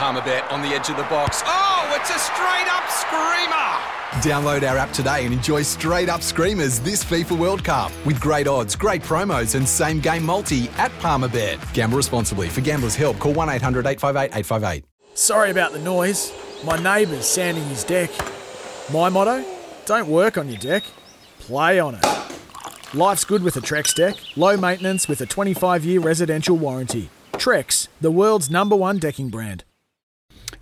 Palmerbet on the edge of the box. Oh, it's a straight up screamer! Download our app today and enjoy straight up screamers this FIFA World Cup with great odds, great promos, and same game multi at Palmerbet. Gamble responsibly. For gamblers' help, call 1 800 858 858. Sorry about the noise. My neighbour's sanding his deck. My motto don't work on your deck, play on it. Life's good with a Trex deck, low maintenance with a 25 year residential warranty. Trex, the world's number one decking brand.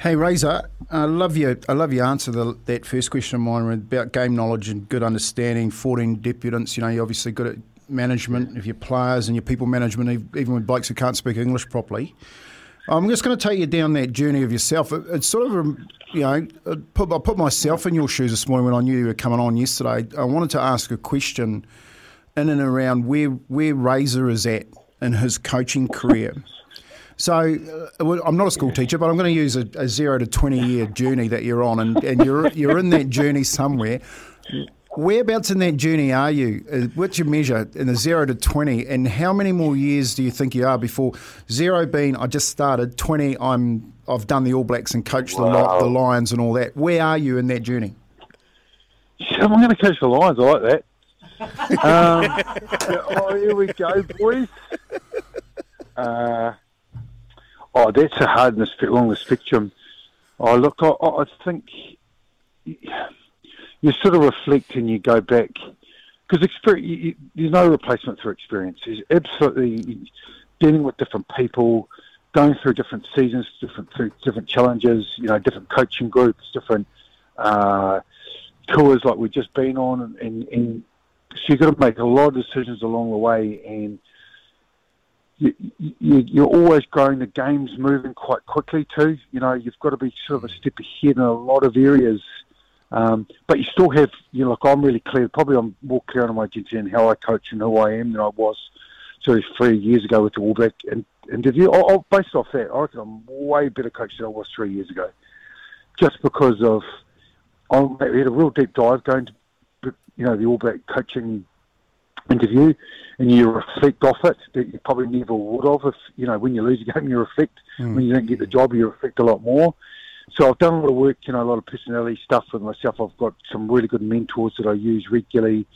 Hey Razor, I love your I love your answer to that first question of mine about game knowledge and good understanding. Fourteen debutants, you know, you're obviously good at management of your players and your people management, even with blokes who can't speak English properly. I'm just going to take you down that journey of yourself. it's sort of, a, you know, I put, I put myself in your shoes this morning when I knew you were coming on yesterday. I wanted to ask a question in and around where where Razor is at in his coaching career. So uh, I'm not a school teacher, but I'm going to use a, a zero to 20 year journey that you're on, and, and you're, you're in that journey somewhere. Whereabouts in that journey are you? Uh, what's your measure in the zero to 20? And how many more years do you think you are before zero being, I just started, 20, I'm, I've done the All Blacks and coached wow. the, the Lions and all that. Where are you in that journey? I'm going to coach the Lions. I like that. um, oh, here we go, boys. Uh, Oh, that's a hardness along the spectrum. Oh, look, I, I think you sort of reflect and you go back because experience, there's no replacement for experience. There's absolutely dealing with different people, going through different seasons, different through different challenges. You know, different coaching groups, different uh, tours like we've just been on, and, and so you've got to make a lot of decisions along the way and you, you, are always growing. The game's moving quite quickly too. You know, you've got to be sort of a step ahead in a lot of areas. Um, but you still have, you know, like I'm really clear. Probably I'm more clear on my identity and how I coach and who I am than I was sort of three years ago with the All Black interview. I'll, I'll based off that, I reckon I'm way better coach than I was three years ago, just because of I had a real deep dive going to, you know, the All Black coaching interview and you reflect off it that you probably never would have if you know when you lose a game you reflect. Mm. when you don't get the job you reflect a lot more. So I've done a lot of work you know a lot of personality stuff with myself. I've got some really good mentors that I use regularly.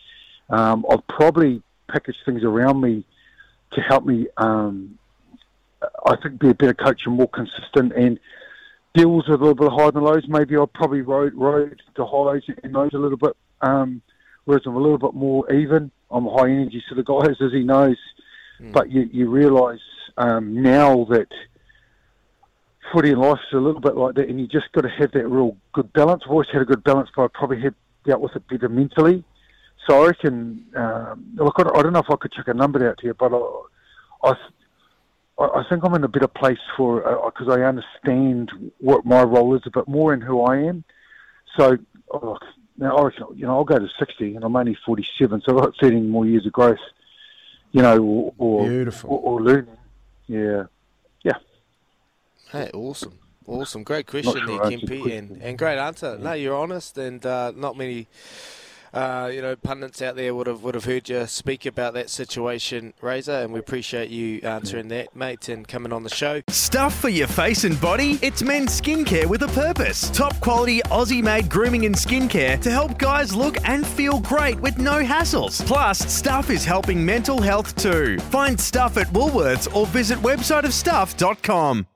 Um, I've probably packaged things around me to help me um, I think be a better coach and more consistent and deals with a little bit of highs and lows. Maybe I probably rode, rode the highs and lows a little bit um, whereas I'm a little bit more even I'm high energy to the guys, as he knows. Mm. But you, you realise um, now that footy and life is a little bit like that, and you just got to have that real good balance. I've always had a good balance, but I probably had dealt with it better mentally. So I reckon, um, look, I don't know if I could check a number out here, but I, I, I think I'm in a better place for because uh, I understand what my role is a bit more and who I am. So, oh, now, I reckon, you know, I'll go to 60 and I'm only 47, so I've got 13 more years of growth, you know, or, or, Beautiful. or, or learning. Yeah. Yeah. Hey, awesome. Awesome. Great question sure there, Kempy, and, and great answer. No, you're honest, and uh, not many uh, you know, pundits out there would have would have heard you speak about that situation, Razor, and we appreciate you answering that, mate, and coming on the show. Stuff for your face and body? It's men's skincare with a purpose. Top quality Aussie-made grooming and skincare to help guys look and feel great with no hassles. Plus, Stuff is helping mental health too. Find Stuff at Woolworths or visit websiteofstuff.com.